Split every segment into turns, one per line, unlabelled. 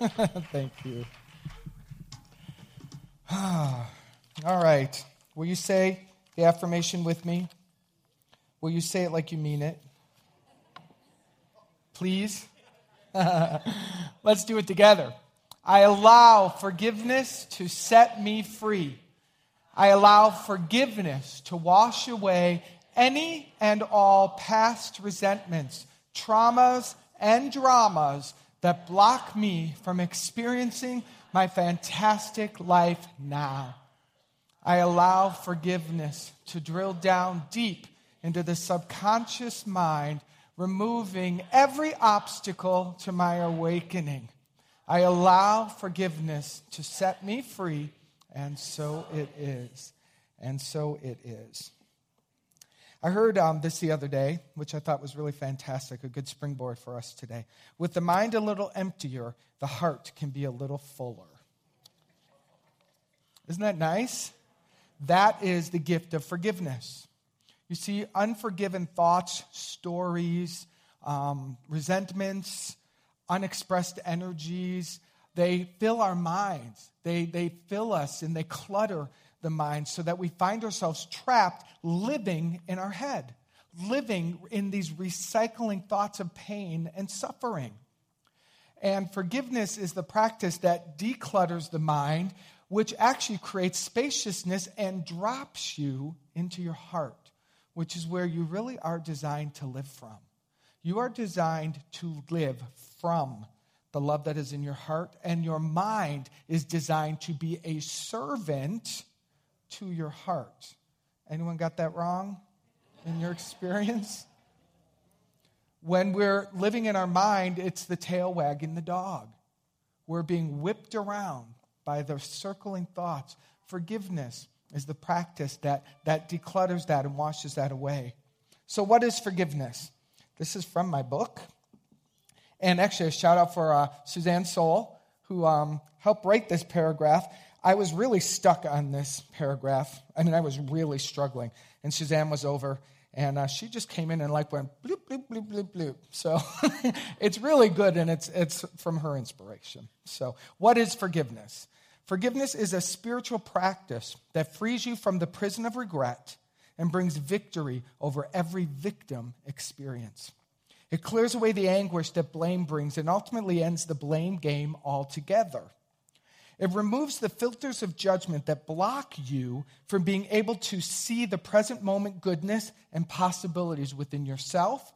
Thank you. All right. Will you say the affirmation with me? Will you say it like you mean it? Please? Let's do it together. I allow forgiveness to set me free. I allow forgiveness to wash away any and all past resentments, traumas, and dramas that block me from experiencing my fantastic life now. I allow forgiveness to drill down deep into the subconscious mind, removing every obstacle to my awakening. I allow forgiveness to set me free, and so it is. And so it is. I heard um, this the other day, which I thought was really fantastic, a good springboard for us today. With the mind a little emptier, the heart can be a little fuller. Isn't that nice? That is the gift of forgiveness. You see, unforgiven thoughts, stories, um, resentments, unexpressed energies, they fill our minds. They, they fill us and they clutter the mind so that we find ourselves trapped living in our head, living in these recycling thoughts of pain and suffering. And forgiveness is the practice that declutters the mind, which actually creates spaciousness and drops you into your heart, which is where you really are designed to live from. You are designed to live from the love that is in your heart, and your mind is designed to be a servant to your heart. Anyone got that wrong in your experience? When we're living in our mind, it's the tail wagging the dog. We're being whipped around by the circling thoughts. Forgiveness is the practice that, that declutters that and washes that away. So, what is forgiveness? This is from my book. And actually, a shout out for uh, Suzanne Soul, who um, helped write this paragraph. I was really stuck on this paragraph. I mean, I was really struggling. And Suzanne was over, and uh, she just came in and like went bloop, bloop, bloop, bloop, bloop. So it's really good, and it's, it's from her inspiration. So, what is forgiveness? Forgiveness is a spiritual practice that frees you from the prison of regret and brings victory over every victim experience. It clears away the anguish that blame brings and ultimately ends the blame game altogether. It removes the filters of judgment that block you from being able to see the present moment goodness and possibilities within yourself,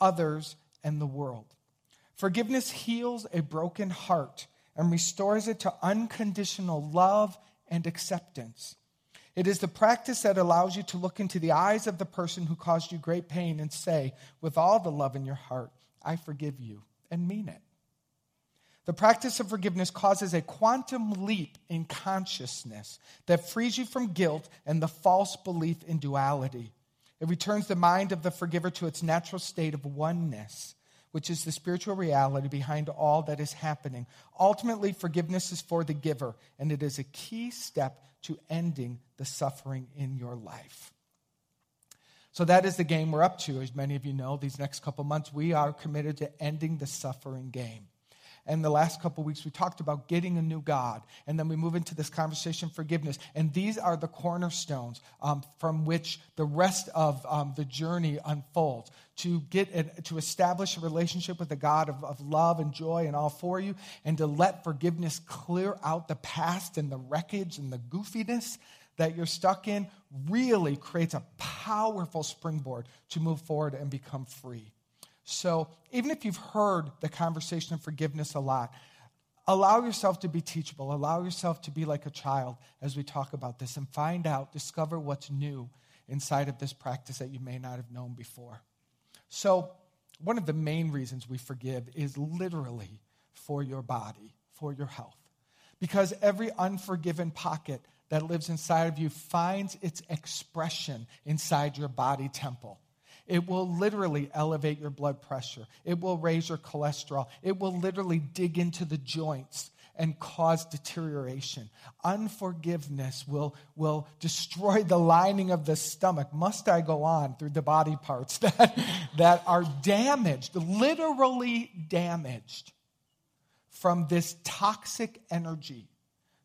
others, and the world. Forgiveness heals a broken heart and restores it to unconditional love and acceptance. It is the practice that allows you to look into the eyes of the person who caused you great pain and say, with all the love in your heart, I forgive you, and mean it. The practice of forgiveness causes a quantum leap in consciousness that frees you from guilt and the false belief in duality. It returns the mind of the forgiver to its natural state of oneness, which is the spiritual reality behind all that is happening. Ultimately, forgiveness is for the giver, and it is a key step to ending the suffering in your life. So, that is the game we're up to. As many of you know, these next couple months, we are committed to ending the suffering game. And the last couple weeks, we talked about getting a new God. And then we move into this conversation forgiveness. And these are the cornerstones um, from which the rest of um, the journey unfolds to get a, to establish a relationship with the God of, of love and joy and all for you, and to let forgiveness clear out the past and the wreckage and the goofiness that you're stuck in really creates a powerful springboard to move forward and become free. So, even if you've heard the conversation of forgiveness a lot, allow yourself to be teachable. Allow yourself to be like a child as we talk about this and find out, discover what's new inside of this practice that you may not have known before. So, one of the main reasons we forgive is literally for your body, for your health. Because every unforgiven pocket that lives inside of you finds its expression inside your body temple. It will literally elevate your blood pressure. It will raise your cholesterol. It will literally dig into the joints and cause deterioration. Unforgiveness will, will destroy the lining of the stomach. Must I go on through the body parts that, that are damaged, literally damaged? from this toxic energy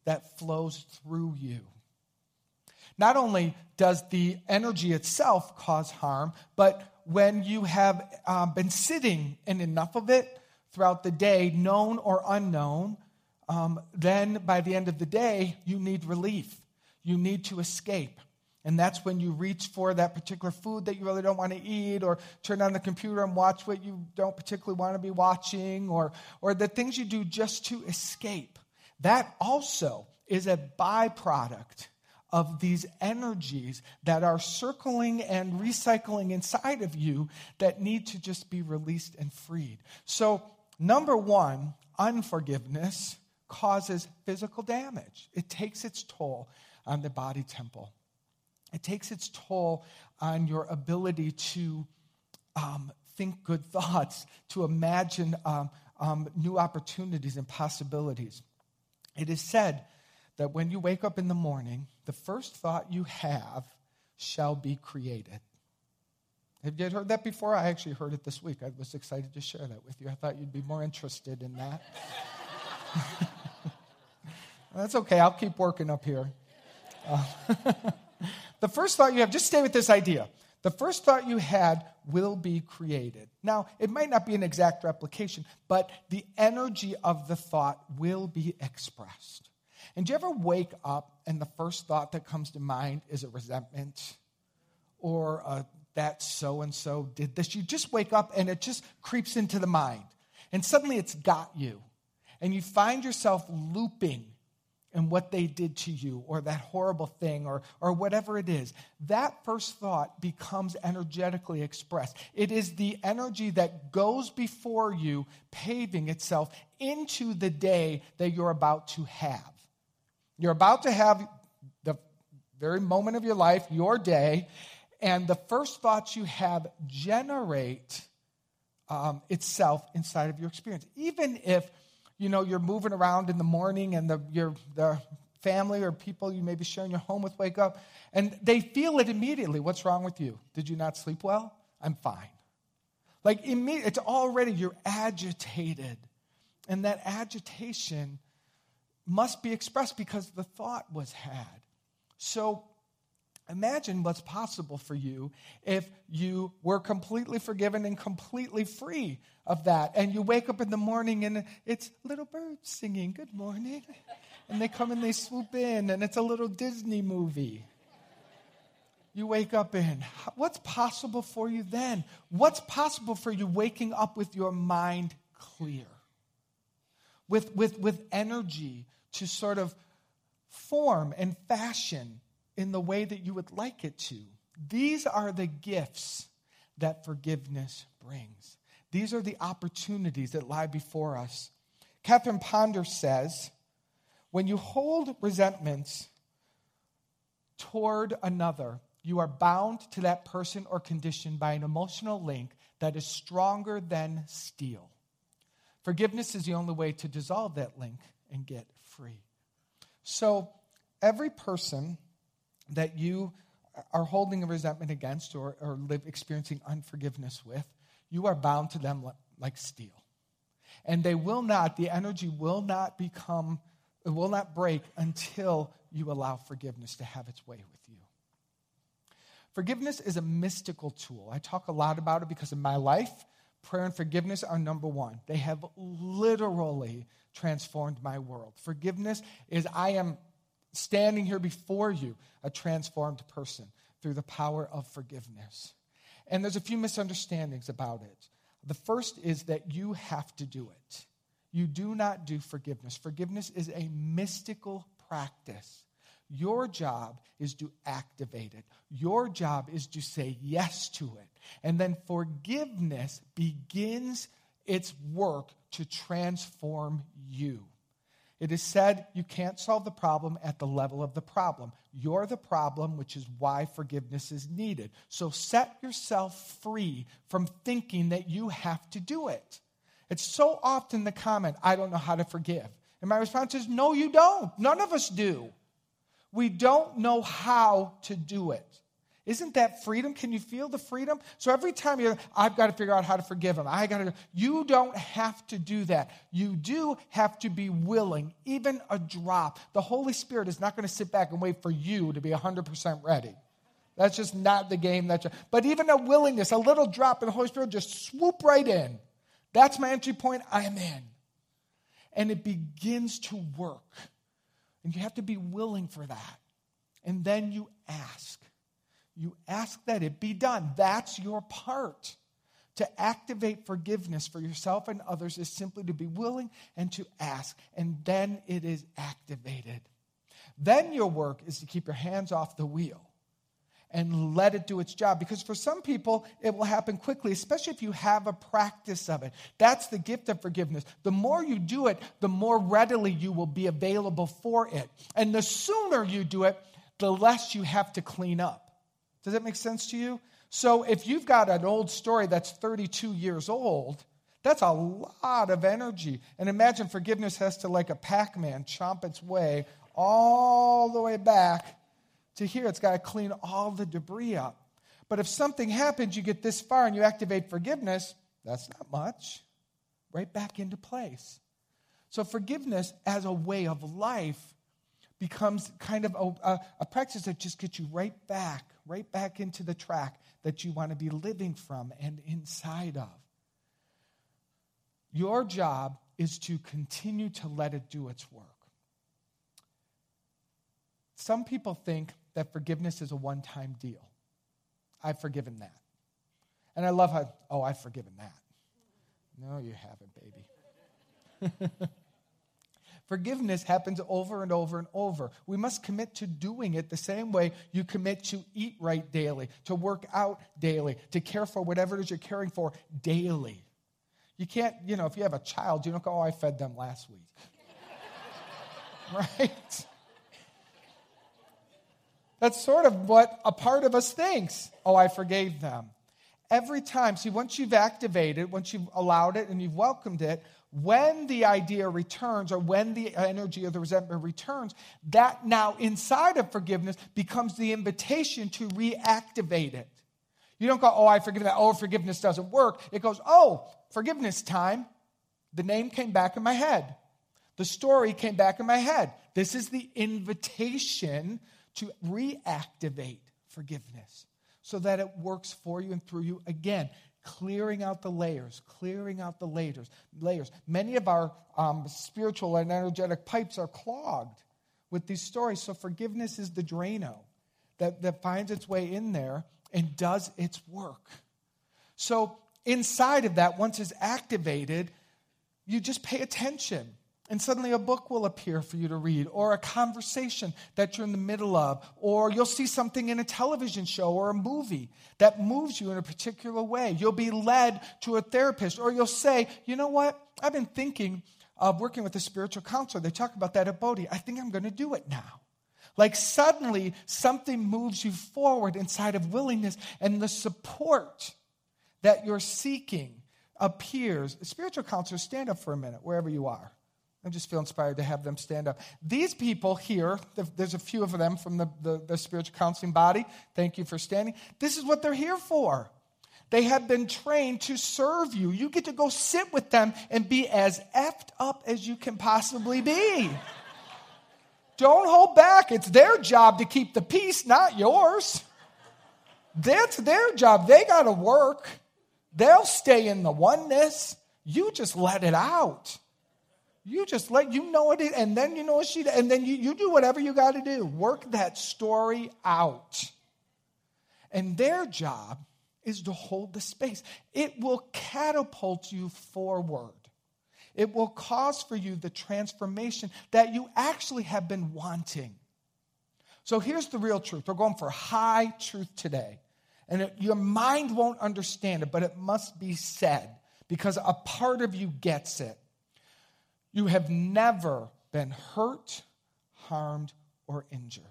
that flows through you. Not only does the energy itself cause harm, but when you have uh, been sitting in enough of it throughout the day, known or unknown, um, then by the end of the day, you need relief. You need to escape. And that's when you reach for that particular food that you really don't want to eat, or turn on the computer and watch what you don't particularly want to be watching, or, or the things you do just to escape. That also is a byproduct of these energies that are circling and recycling inside of you that need to just be released and freed. So, number one, unforgiveness causes physical damage, it takes its toll on the body temple. It takes its toll on your ability to um, think good thoughts, to imagine um, um, new opportunities and possibilities. It is said that when you wake up in the morning, the first thought you have shall be created. Have you heard that before? I actually heard it this week. I was excited to share that with you. I thought you'd be more interested in that. That's okay. I'll keep working up here. Uh, the first thought you have, just stay with this idea. The first thought you had will be created. Now, it might not be an exact replication, but the energy of the thought will be expressed. And do you ever wake up and the first thought that comes to mind is a resentment or a, that so and so did this? You just wake up and it just creeps into the mind. And suddenly it's got you. And you find yourself looping in what they did to you or that horrible thing or, or whatever it is, that first thought becomes energetically expressed. It is the energy that goes before you, paving itself into the day that you're about to have. You're about to have the very moment of your life, your day, and the first thoughts you have generate um, itself inside of your experience. Even if you know, you're moving around in the morning and the, your, the family or people you may be sharing your home with wake up and they feel it immediately. What's wrong with you? Did you not sleep well? I'm fine. Like, it's already, you're agitated. And that agitation must be expressed because the thought was had. So, Imagine what's possible for you if you were completely forgiven and completely free of that. And you wake up in the morning and it's little birds singing, Good morning. And they come and they swoop in, and it's a little Disney movie. You wake up in. What's possible for you then? What's possible for you waking up with your mind clear? With, with, with energy to sort of form and fashion in the way that you would like it to. These are the gifts that forgiveness brings. These are the opportunities that lie before us. Catherine Ponder says when you hold resentments toward another, you are bound to that person or condition by an emotional link that is stronger than steel. Forgiveness is the only way to dissolve that link and get free. So, every person that you are holding a resentment against or, or live experiencing unforgiveness with, you are bound to them like steel. And they will not, the energy will not become, it will not break until you allow forgiveness to have its way with you. Forgiveness is a mystical tool. I talk a lot about it because in my life, prayer and forgiveness are number one. They have literally transformed my world. Forgiveness is, I am standing here before you, a transformed person through the power of forgiveness. And there's a few misunderstandings about it. The first is that you have to do it. You do not do forgiveness. Forgiveness is a mystical practice. Your job is to activate it. Your job is to say yes to it. And then forgiveness begins its work to transform you. It is said you can't solve the problem at the level of the problem. You're the problem, which is why forgiveness is needed. So set yourself free from thinking that you have to do it. It's so often the comment, I don't know how to forgive. And my response is, no, you don't. None of us do. We don't know how to do it. Isn't that freedom? Can you feel the freedom? So every time you're, I've got to figure out how to forgive him. I got to. You don't have to do that. You do have to be willing, even a drop. The Holy Spirit is not going to sit back and wait for you to be 100% ready. That's just not the game. That's but even a willingness, a little drop in the Holy Spirit, just swoop right in. That's my entry point. I am in, and it begins to work, and you have to be willing for that, and then you ask. You ask that it be done. That's your part. To activate forgiveness for yourself and others is simply to be willing and to ask, and then it is activated. Then your work is to keep your hands off the wheel and let it do its job. Because for some people, it will happen quickly, especially if you have a practice of it. That's the gift of forgiveness. The more you do it, the more readily you will be available for it. And the sooner you do it, the less you have to clean up. Does that make sense to you? So if you've got an old story that's 32 years old, that's a lot of energy. And imagine forgiveness has to, like a Pac Man, chomp its way all the way back to here. It's got to clean all the debris up. But if something happens, you get this far and you activate forgiveness, that's not much. Right back into place. So, forgiveness as a way of life becomes kind of a, a, a practice that just gets you right back right back into the track that you want to be living from and inside of. Your job is to continue to let it do its work. Some people think that forgiveness is a one time deal. I've forgiven that. And I love how, oh, I've forgiven that. No, you haven't, baby. Forgiveness happens over and over and over. We must commit to doing it the same way you commit to eat right daily, to work out daily, to care for whatever it is you're caring for daily. You can't, you know, if you have a child, you don't go, oh, I fed them last week. right? That's sort of what a part of us thinks. Oh, I forgave them. Every time, see, once you've activated, once you've allowed it and you've welcomed it, when the idea returns or when the energy of the resentment returns, that now inside of forgiveness becomes the invitation to reactivate it. You don't go, oh, I forgive that. Oh, forgiveness doesn't work. It goes, oh, forgiveness time. The name came back in my head. The story came back in my head. This is the invitation to reactivate forgiveness so that it works for you and through you again clearing out the layers, clearing out the layers. layers. Many of our um, spiritual and energetic pipes are clogged with these stories. So forgiveness is the Drano that, that finds its way in there and does its work. So inside of that, once it's activated, you just pay attention. And suddenly a book will appear for you to read, or a conversation that you're in the middle of, or you'll see something in a television show or a movie that moves you in a particular way. You'll be led to a therapist, or you'll say, you know what? I've been thinking of working with a spiritual counselor. They talk about that at Bodhi. I think I'm going to do it now. Like suddenly something moves you forward inside of willingness, and the support that you're seeking appears. Spiritual counselors, stand up for a minute, wherever you are. I just feel inspired to have them stand up. These people here, there's a few of them from the, the, the, spiritual counseling body. Thank you for standing. This is what they're here for. They have been trained to serve you. You get to go sit with them and be as effed up as you can possibly be. Don't hold back. It's their job to keep the peace, not yours. That's their job. They got to work. They'll stay in the oneness. You just let it out. You just let you know it, and then you know what she, and then you, you do whatever you got to do. Work that story out. And their job is to hold the space. It will catapult you forward. It will cause for you the transformation that you actually have been wanting. So here's the real truth. We're going for high truth today. And it, your mind won't understand it, but it must be said because a part of you gets it. You have never been hurt, harmed, or injured.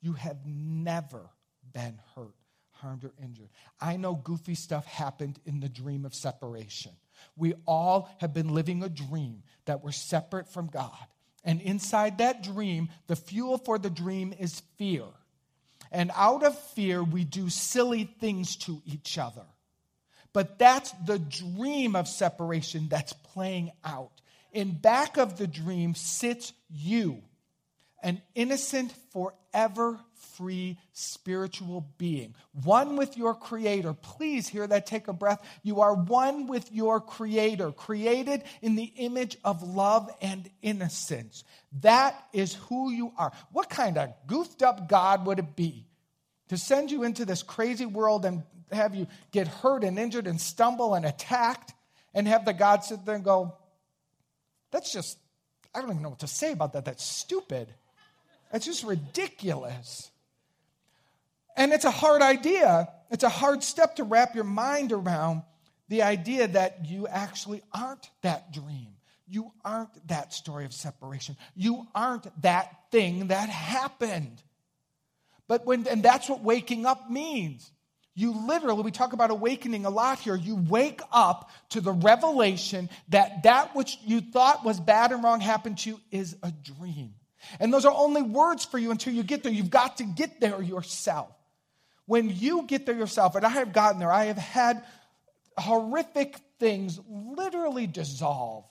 You have never been hurt, harmed, or injured. I know goofy stuff happened in the dream of separation. We all have been living a dream that we're separate from God. And inside that dream, the fuel for the dream is fear. And out of fear, we do silly things to each other. But that's the dream of separation that's playing out. In back of the dream sits you, an innocent, forever free spiritual being, one with your Creator. Please hear that, take a breath. You are one with your Creator, created in the image of love and innocence. That is who you are. What kind of goofed up God would it be to send you into this crazy world and have you get hurt and injured and stumble and attacked and have the God sit there and go, that's just, I don't even know what to say about that. That's stupid. That's just ridiculous. And it's a hard idea. It's a hard step to wrap your mind around the idea that you actually aren't that dream. You aren't that story of separation. You aren't that thing that happened. But when, and that's what waking up means. You literally, we talk about awakening a lot here. You wake up to the revelation that that which you thought was bad and wrong happened to you is a dream. And those are only words for you until you get there. You've got to get there yourself. When you get there yourself, and I have gotten there, I have had horrific things literally dissolve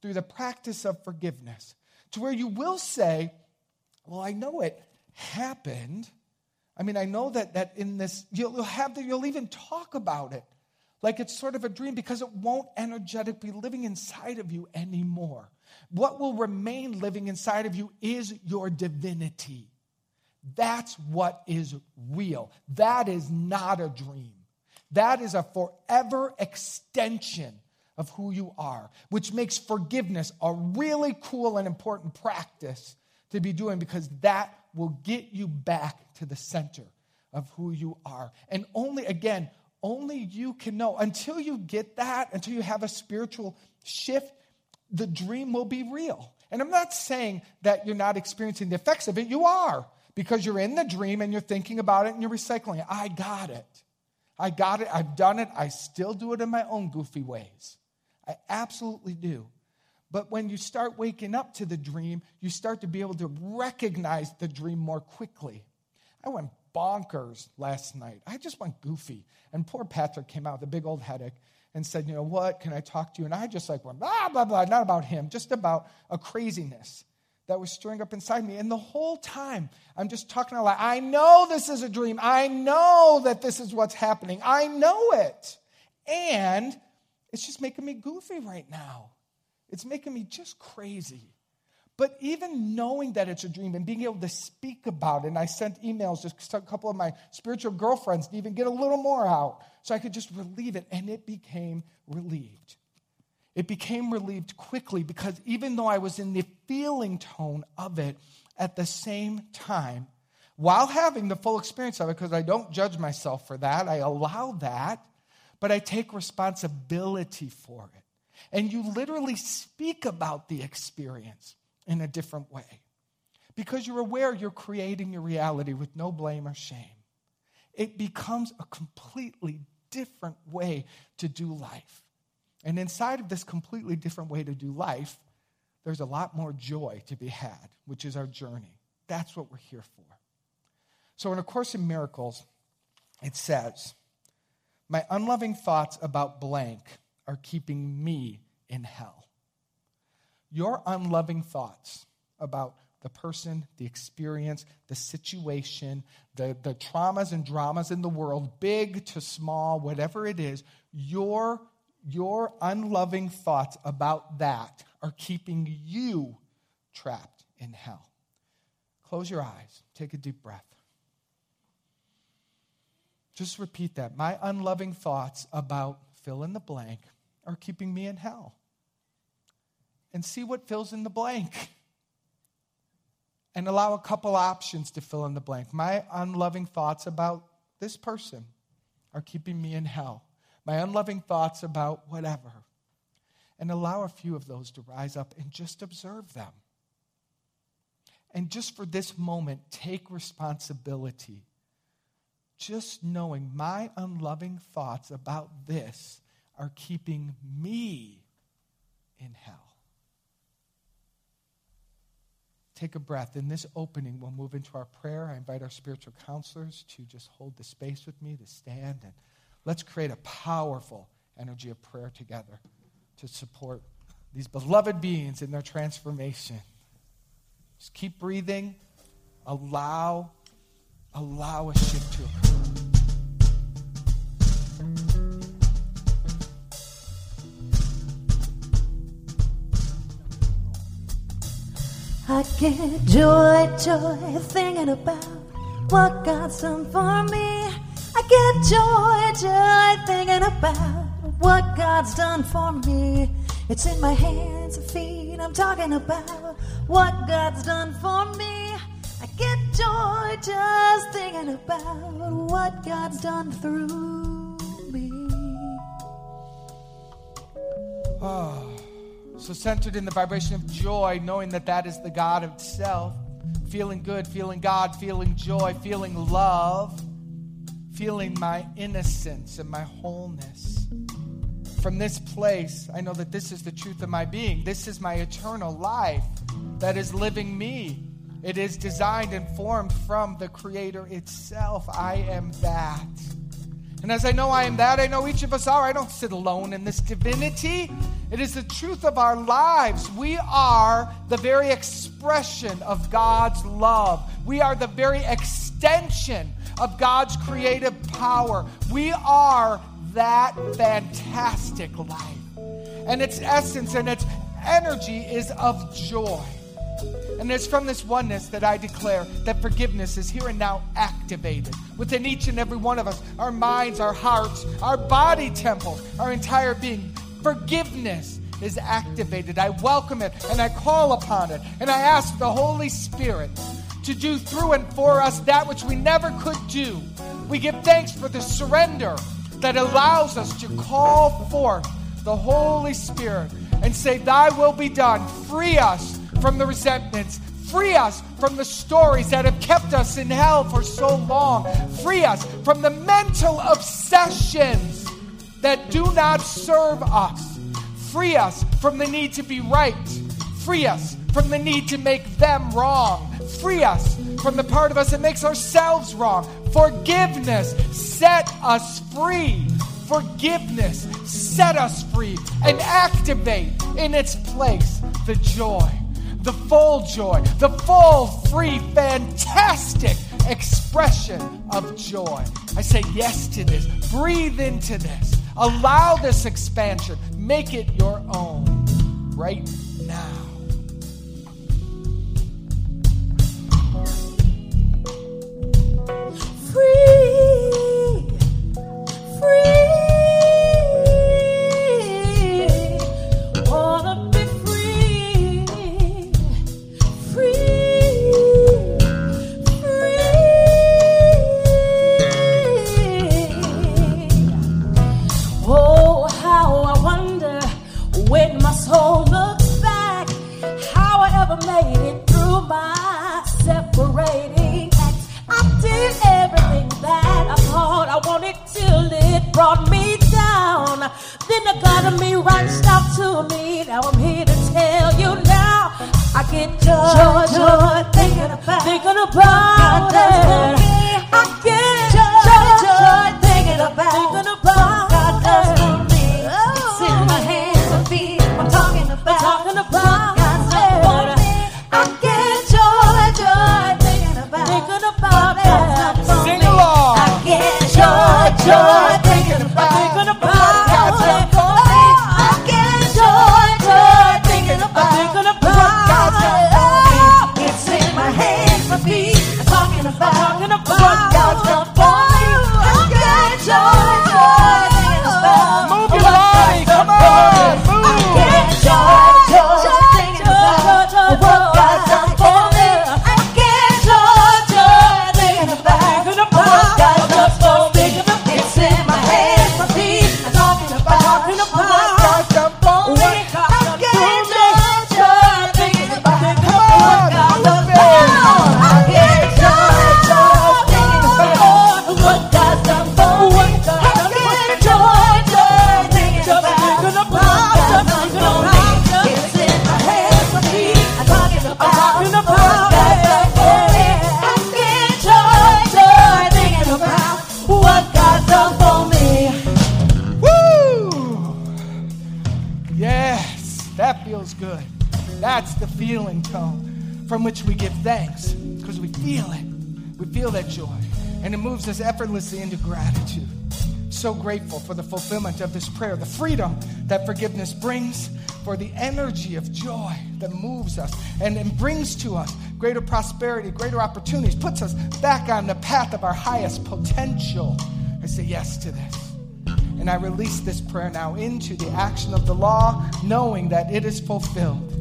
through the practice of forgiveness to where you will say, Well, I know it happened. I mean, I know that, that in this, you'll, have the, you'll even talk about it like it's sort of a dream because it won't energetically be living inside of you anymore. What will remain living inside of you is your divinity. That's what is real. That is not a dream. That is a forever extension of who you are, which makes forgiveness a really cool and important practice to be doing because that will get you back to the center of who you are. And only, again, only you can know. Until you get that, until you have a spiritual shift, the dream will be real. And I'm not saying that you're not experiencing the effects of it, you are because you're in the dream and you're thinking about it and you're recycling it. I got it. I got it. I've done it. I still do it in my own goofy ways. I absolutely do. But when you start waking up to the dream, you start to be able to recognize the dream more quickly. I went bonkers last night. I just went goofy. And poor Patrick came out with a big old headache and said, You know what? Can I talk to you? And I just like went, blah, blah, blah, not about him, just about a craziness that was stirring up inside me. And the whole time, I'm just talking a lot. I know this is a dream. I know that this is what's happening. I know it. And it's just making me goofy right now. It's making me just crazy. But even knowing that it's a dream and being able to speak about it, and I sent emails to a couple of my spiritual girlfriends to even get a little more out so I could just relieve it, and it became relieved. It became relieved quickly because even though I was in the feeling tone of it at the same time, while having the full experience of it, because I don't judge myself for that, I allow that, but I take responsibility for it. And you literally speak about the experience in a different way because you're aware you're creating your reality with no blame or shame. It becomes a completely different way to do life. And inside of this completely different way to do life, there's a lot more joy to be had, which is our journey. That's what we're here for. So, in A Course in Miracles, it says, My unloving thoughts about blank are keeping me in hell. Your unloving thoughts about the person, the experience, the situation, the, the traumas and dramas in the world, big to small, whatever it is, your your unloving thoughts about that are keeping you trapped in hell. Close your eyes. Take a deep breath. Just repeat that. My unloving thoughts about fill in the blank are keeping me in hell. And see what fills in the blank. And allow a couple options to fill in the blank. My unloving thoughts about this person are keeping me in hell my unloving thoughts about whatever, and allow a few of those to rise up and just observe them. And just for this moment, take responsibility. Just knowing my unloving thoughts about this are keeping me in hell. take a breath. In this opening, we'll move into our prayer. I invite our spiritual counselors to just hold the space with me, to stand, and let's create a powerful energy of prayer together to support these beloved beings in their transformation. Just keep breathing. Allow, allow a shift to occur.
I get joy, joy thinking about what God's done for me. I get joy, joy thinking about what God's done for me. It's in my hands and feet. I'm talking about what God's done for me. Joy just thinking about what God's done through me.
Oh, so centered in the vibration of joy, knowing that that is the God itself. Feeling good, feeling God, feeling joy, feeling love, feeling my innocence and my wholeness. From this place, I know that this is the truth of my being. This is my eternal life that is living me. It is designed and formed from the Creator itself. I am that. And as I know I am that, I know each of us are. I don't sit alone in this divinity. It is the truth of our lives. We are the very expression of God's love. We are the very extension of God's creative power. We are that fantastic life. And its essence and its energy is of joy. And it's from this oneness that I declare that forgiveness is here and now activated within each and every one of us our minds, our hearts, our body temples, our entire being. Forgiveness is activated. I welcome it and I call upon it. And I ask the Holy Spirit to do through and for us that which we never could do. We give thanks for the surrender that allows us to call forth the Holy Spirit and say, Thy will be done. Free us from the resentments. Free us from the stories that have kept us in hell for so long. Free us from the mental obsessions that do not serve us. Free us from the need to be right. Free us from the need to make them wrong. Free us from the part of us that makes ourselves wrong. Forgiveness set us free. Forgiveness set us free and activate in its place the joy the full joy, the full, free, fantastic expression of joy. I say yes to this. Breathe into this. Allow this expansion. Make it your own right now.
Brought me down. Then the God of me reached out to me. Now I'm here to tell you now. I get joy, joy, joy thinking about, thinking about it.
Feeling tone from which we give thanks because we feel it. We feel that joy. And it moves us effortlessly into gratitude. So grateful for the fulfillment of this prayer, the freedom that forgiveness brings, for the energy of joy that moves us and, and brings to us greater prosperity, greater opportunities, puts us back on the path of our highest potential. I say yes to this. And I release this prayer now into the action of the law, knowing that it is fulfilled.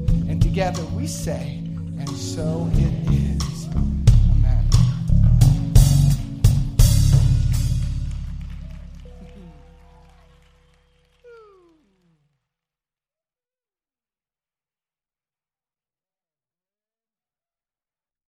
Together we say, and so it is.